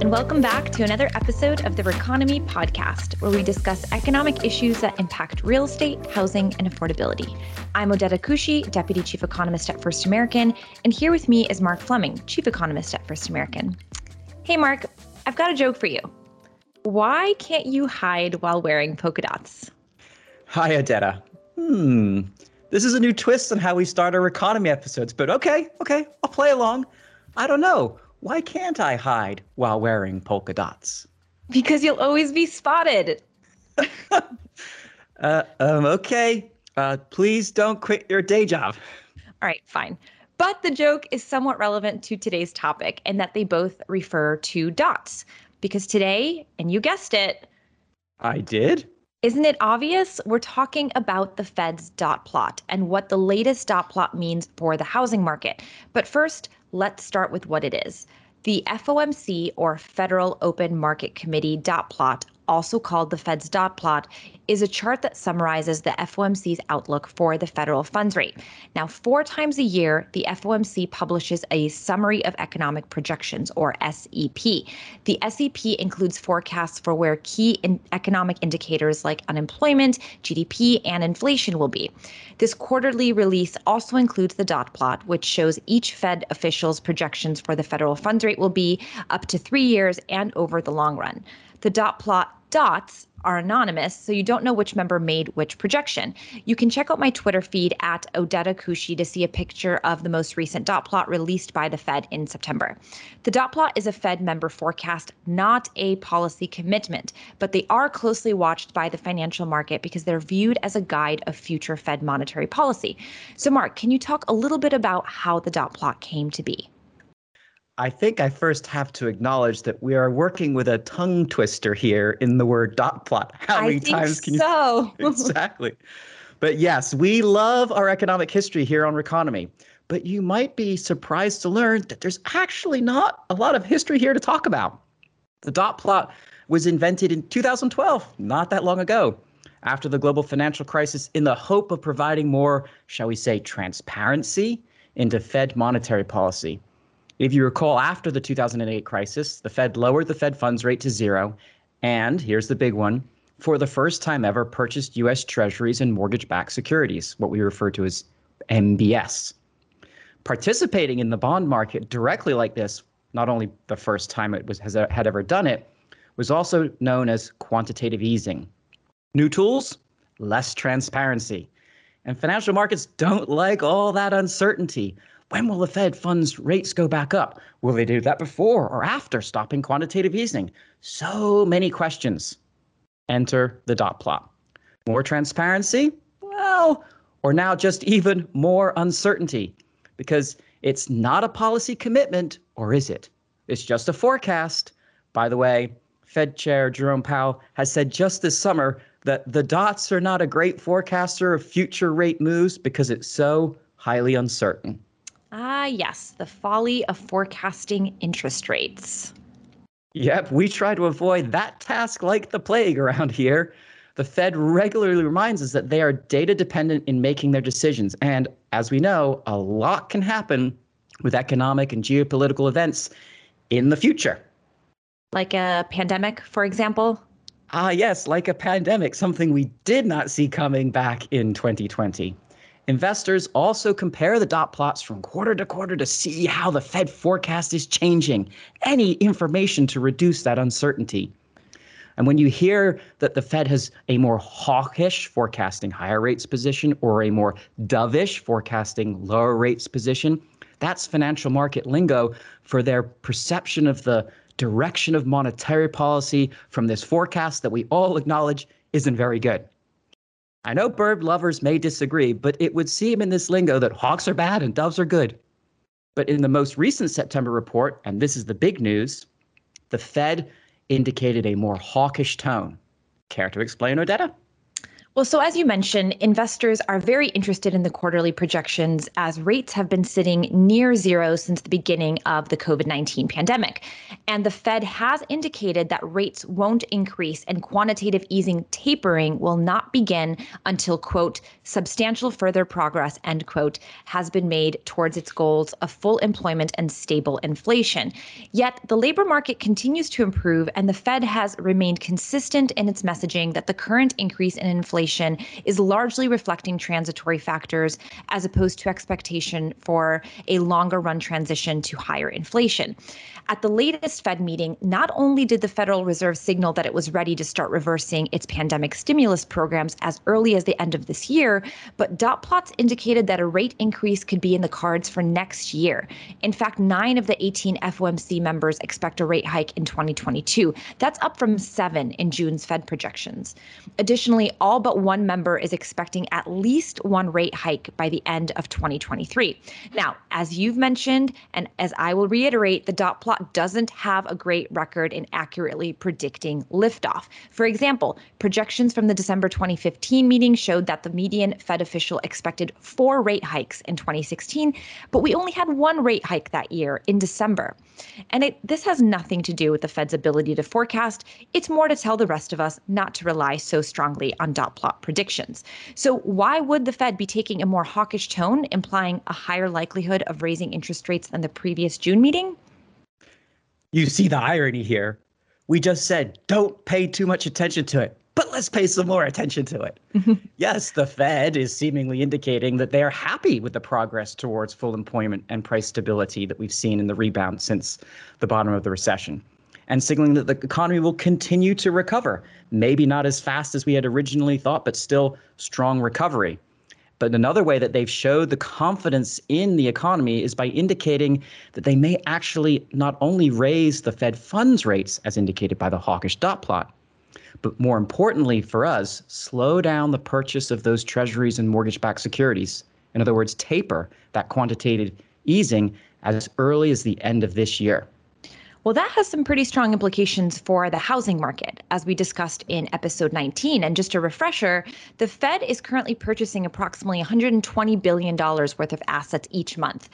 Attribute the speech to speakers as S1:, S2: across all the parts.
S1: and welcome back to another episode of the Reconomy podcast, where we discuss economic issues that impact real estate, housing, and affordability. I'm Odeta Kushi, Deputy Chief Economist at First American, and here with me is Mark Fleming, Chief Economist at First American. Hey, Mark, I've got a joke for you. Why can't you hide while wearing polka dots?
S2: Hi, Odeta. Hmm. This is a new twist on how we start our economy episodes, but okay, okay, I'll play along. I don't know. Why can't I hide while wearing polka dots?
S1: Because you'll always be spotted.
S2: uh, um, okay. Uh, please don't quit your day job.
S1: All right, fine. But the joke is somewhat relevant to today's topic in that they both refer to dots. Because today, and you guessed it,
S2: I did.
S1: Isn't it obvious? We're talking about the Fed's dot plot and what the latest dot plot means for the housing market. But first, let's start with what it is. The FOMC, or Federal Open Market Committee dot plot, also called the Fed's dot plot, is a chart that summarizes the FOMC's outlook for the federal funds rate. Now, four times a year, the FOMC publishes a summary of economic projections, or SEP. The SEP includes forecasts for where key in economic indicators like unemployment, GDP, and inflation will be. This quarterly release also includes the dot plot, which shows each Fed official's projections for the federal funds rate will be up to three years and over the long run. The dot plot dots are anonymous, so you don't know which member made which projection. You can check out my Twitter feed at Odeta Kushi to see a picture of the most recent dot plot released by the Fed in September. The dot plot is a Fed member forecast, not a policy commitment, but they are closely watched by the financial market because they're viewed as a guide of future Fed monetary policy. So, Mark, can you talk a little bit about how the dot plot came to be?
S2: I think I first have to acknowledge that we are working with a tongue twister here in the word dot plot.
S1: How many times can so.
S2: you So Exactly. But yes, we love our economic history here on Reconomy. But you might be surprised to learn that there's actually not a lot of history here to talk about. The dot plot was invented in 2012, not that long ago, after the global financial crisis, in the hope of providing more, shall we say, transparency into Fed monetary policy. If you recall, after the 2008 crisis, the Fed lowered the Fed funds rate to zero. And here's the big one for the first time ever, purchased U.S. Treasuries and mortgage backed securities, what we refer to as MBS. Participating in the bond market directly like this, not only the first time it was, has, had ever done it, was also known as quantitative easing. New tools, less transparency. And financial markets don't like all that uncertainty. When will the Fed funds rates go back up? Will they do that before or after stopping quantitative easing? So many questions. Enter the dot plot. More transparency? Well, or now just even more uncertainty because it's not a policy commitment, or is it? It's just a forecast. By the way, Fed Chair Jerome Powell has said just this summer that the dots are not a great forecaster of future rate moves because it's so highly uncertain.
S1: Ah, yes, the folly of forecasting interest rates.
S2: Yep, we try to avoid that task like the plague around here. The Fed regularly reminds us that they are data dependent in making their decisions. And as we know, a lot can happen with economic and geopolitical events in the future.
S1: Like a pandemic, for example?
S2: Ah, yes, like a pandemic, something we did not see coming back in 2020. Investors also compare the dot plots from quarter to quarter to see how the Fed forecast is changing, any information to reduce that uncertainty. And when you hear that the Fed has a more hawkish forecasting higher rates position or a more dovish forecasting lower rates position, that's financial market lingo for their perception of the direction of monetary policy from this forecast that we all acknowledge isn't very good. I know bird lovers may disagree, but it would seem in this lingo that hawks are bad and doves are good. But in the most recent September report, and this is the big news, the Fed indicated a more hawkish tone. Care to explain, Odeta?
S1: Well, so as you mentioned, investors are very interested in the quarterly projections as rates have been sitting near zero since the beginning of the COVID 19 pandemic. And the Fed has indicated that rates won't increase and quantitative easing tapering will not begin until, quote, substantial further progress, end quote, has been made towards its goals of full employment and stable inflation. Yet the labor market continues to improve, and the Fed has remained consistent in its messaging that the current increase in inflation is largely reflecting transitory factors as opposed to expectation for a longer run transition to higher inflation. At the latest Fed meeting, not only did the Federal Reserve signal that it was ready to start reversing its pandemic stimulus programs as early as the end of this year, but dot plots indicated that a rate increase could be in the cards for next year. In fact, nine of the 18 FOMC members expect a rate hike in 2022. That's up from seven in June's Fed projections. Additionally, all but one member is expecting at least one rate hike by the end of 2023. Now, as you've mentioned, and as I will reiterate, the dot plot doesn't have a great record in accurately predicting liftoff. For example, projections from the December 2015 meeting showed that the median Fed official expected four rate hikes in 2016, but we only had one rate hike that year in December. And it, this has nothing to do with the Fed's ability to forecast. It's more to tell the rest of us not to rely so strongly on dot plot predictions. So, why would the Fed be taking a more hawkish tone, implying a higher likelihood of raising interest rates than the previous June meeting?
S2: You see the irony here. We just said, don't pay too much attention to it, but let's pay some more attention to it. yes, the Fed is seemingly indicating that they are happy with the progress towards full employment and price stability that we've seen in the rebound since the bottom of the recession, and signaling that the economy will continue to recover. Maybe not as fast as we had originally thought, but still strong recovery. But another way that they've showed the confidence in the economy is by indicating that they may actually not only raise the Fed funds rates, as indicated by the hawkish dot plot, but more importantly for us, slow down the purchase of those treasuries and mortgage backed securities. In other words, taper that quantitative easing as early as the end of this year.
S1: Well, that has some pretty strong implications for the housing market, as we discussed in episode 19. And just a refresher, the Fed is currently purchasing approximately $120 billion worth of assets each month.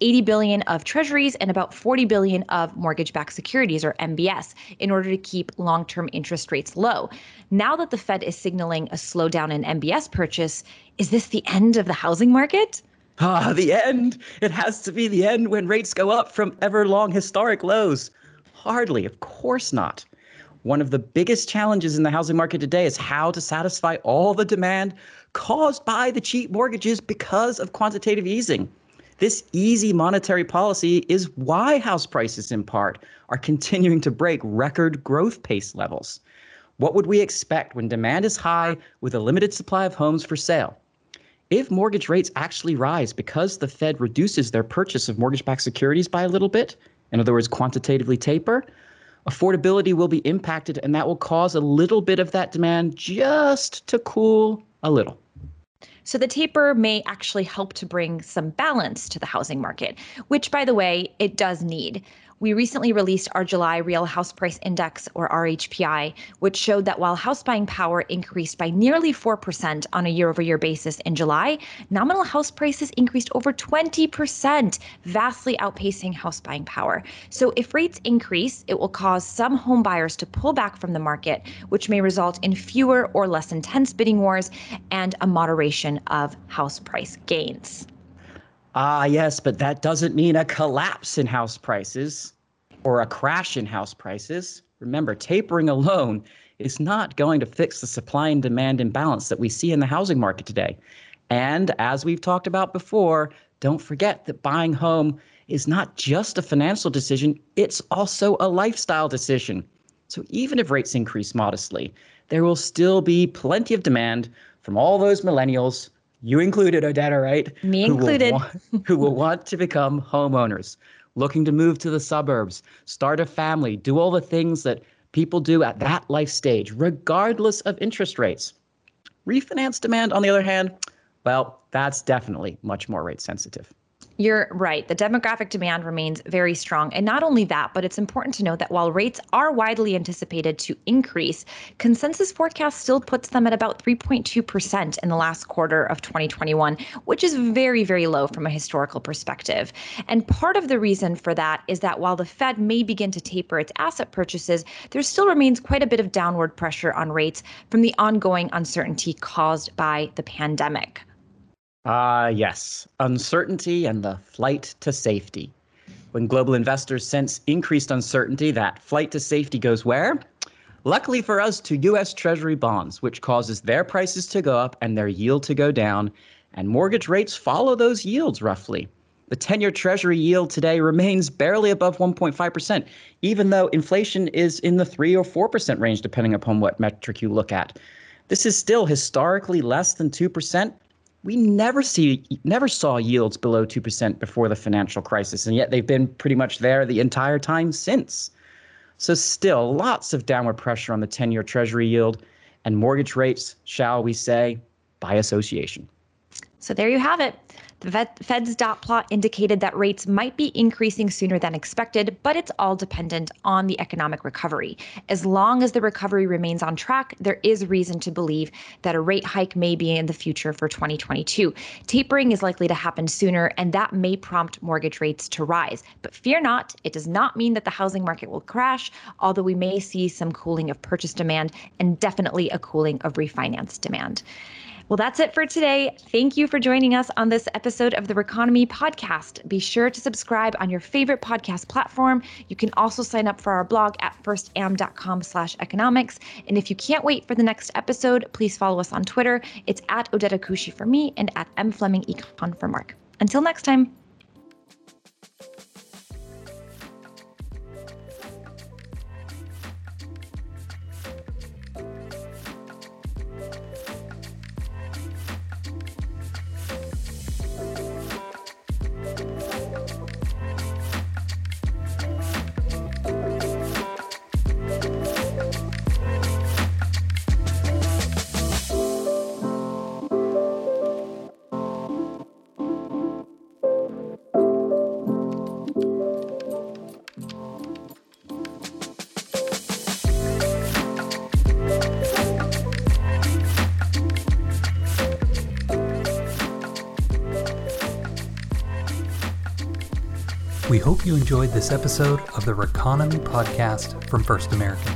S1: 80 billion of treasuries and about 40 billion of mortgage-backed securities or MBS in order to keep long-term interest rates low. Now that the Fed is signaling a slowdown in MBS purchase, is this the end of the housing market?
S2: Ah, the end. It has to be the end when rates go up from ever long historic lows. Hardly, of course not. One of the biggest challenges in the housing market today is how to satisfy all the demand caused by the cheap mortgages because of quantitative easing. This easy monetary policy is why house prices, in part, are continuing to break record growth pace levels. What would we expect when demand is high with a limited supply of homes for sale? If mortgage rates actually rise because the Fed reduces their purchase of mortgage backed securities by a little bit, in other words, quantitatively taper, affordability will be impacted and that will cause a little bit of that demand just to cool a little.
S1: So the taper may actually help to bring some balance to the housing market, which, by the way, it does need. We recently released our July Real House Price Index, or RHPI, which showed that while house buying power increased by nearly 4% on a year over year basis in July, nominal house prices increased over 20%, vastly outpacing house buying power. So if rates increase, it will cause some home buyers to pull back from the market, which may result in fewer or less intense bidding wars and a moderation of house price gains.
S2: Ah, yes, but that doesn't mean a collapse in house prices or a crash in house prices. Remember, tapering alone is not going to fix the supply and demand imbalance that we see in the housing market today. And as we've talked about before, don't forget that buying home is not just a financial decision, it's also a lifestyle decision. So even if rates increase modestly, there will still be plenty of demand from all those millennials you included, Odeta, right?
S1: Me included.
S2: Who will, want, who will want to become homeowners, looking to move to the suburbs, start a family, do all the things that people do at that life stage, regardless of interest rates. Refinance demand, on the other hand, well, that's definitely much more rate sensitive.
S1: You're right. The demographic demand remains very strong. And not only that, but it's important to note that while rates are widely anticipated to increase, consensus forecast still puts them at about 3.2% in the last quarter of 2021, which is very, very low from a historical perspective. And part of the reason for that is that while the Fed may begin to taper its asset purchases, there still remains quite a bit of downward pressure on rates from the ongoing uncertainty caused by the pandemic.
S2: Ah, uh, yes, uncertainty and the flight to safety. When global investors sense increased uncertainty, that flight to safety goes where? Luckily for us, to US Treasury bonds, which causes their prices to go up and their yield to go down, and mortgage rates follow those yields roughly. The 10 year Treasury yield today remains barely above 1.5%, even though inflation is in the 3 or 4% range, depending upon what metric you look at. This is still historically less than 2%, we never see never saw yields below 2% before the financial crisis and yet they've been pretty much there the entire time since. So still lots of downward pressure on the 10-year treasury yield and mortgage rates shall we say by association.
S1: So there you have it the Fed's dot plot indicated that rates might be increasing sooner than expected, but it's all dependent on the economic recovery. As long as the recovery remains on track, there is reason to believe that a rate hike may be in the future for 2022. Tapering is likely to happen sooner, and that may prompt mortgage rates to rise. But fear not, it does not mean that the housing market will crash, although we may see some cooling of purchase demand and definitely a cooling of refinance demand. Well, that's it for today. Thank you for joining us on this episode of the Reconomy podcast. Be sure to subscribe on your favorite podcast platform. You can also sign up for our blog at firstam.com slash economics. And if you can't wait for the next episode, please follow us on Twitter. It's at Odeta Kushi for me and at M Fleming Econ for Mark. Until next time.
S3: We hope you enjoyed this episode of the Reconomy podcast from First American.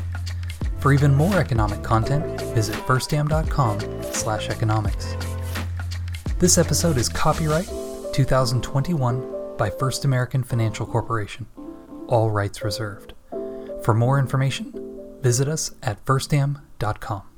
S3: For even more economic content, visit firstam.com/economics. This episode is copyright 2021 by First American Financial Corporation. All rights reserved. For more information, visit us at firstam.com.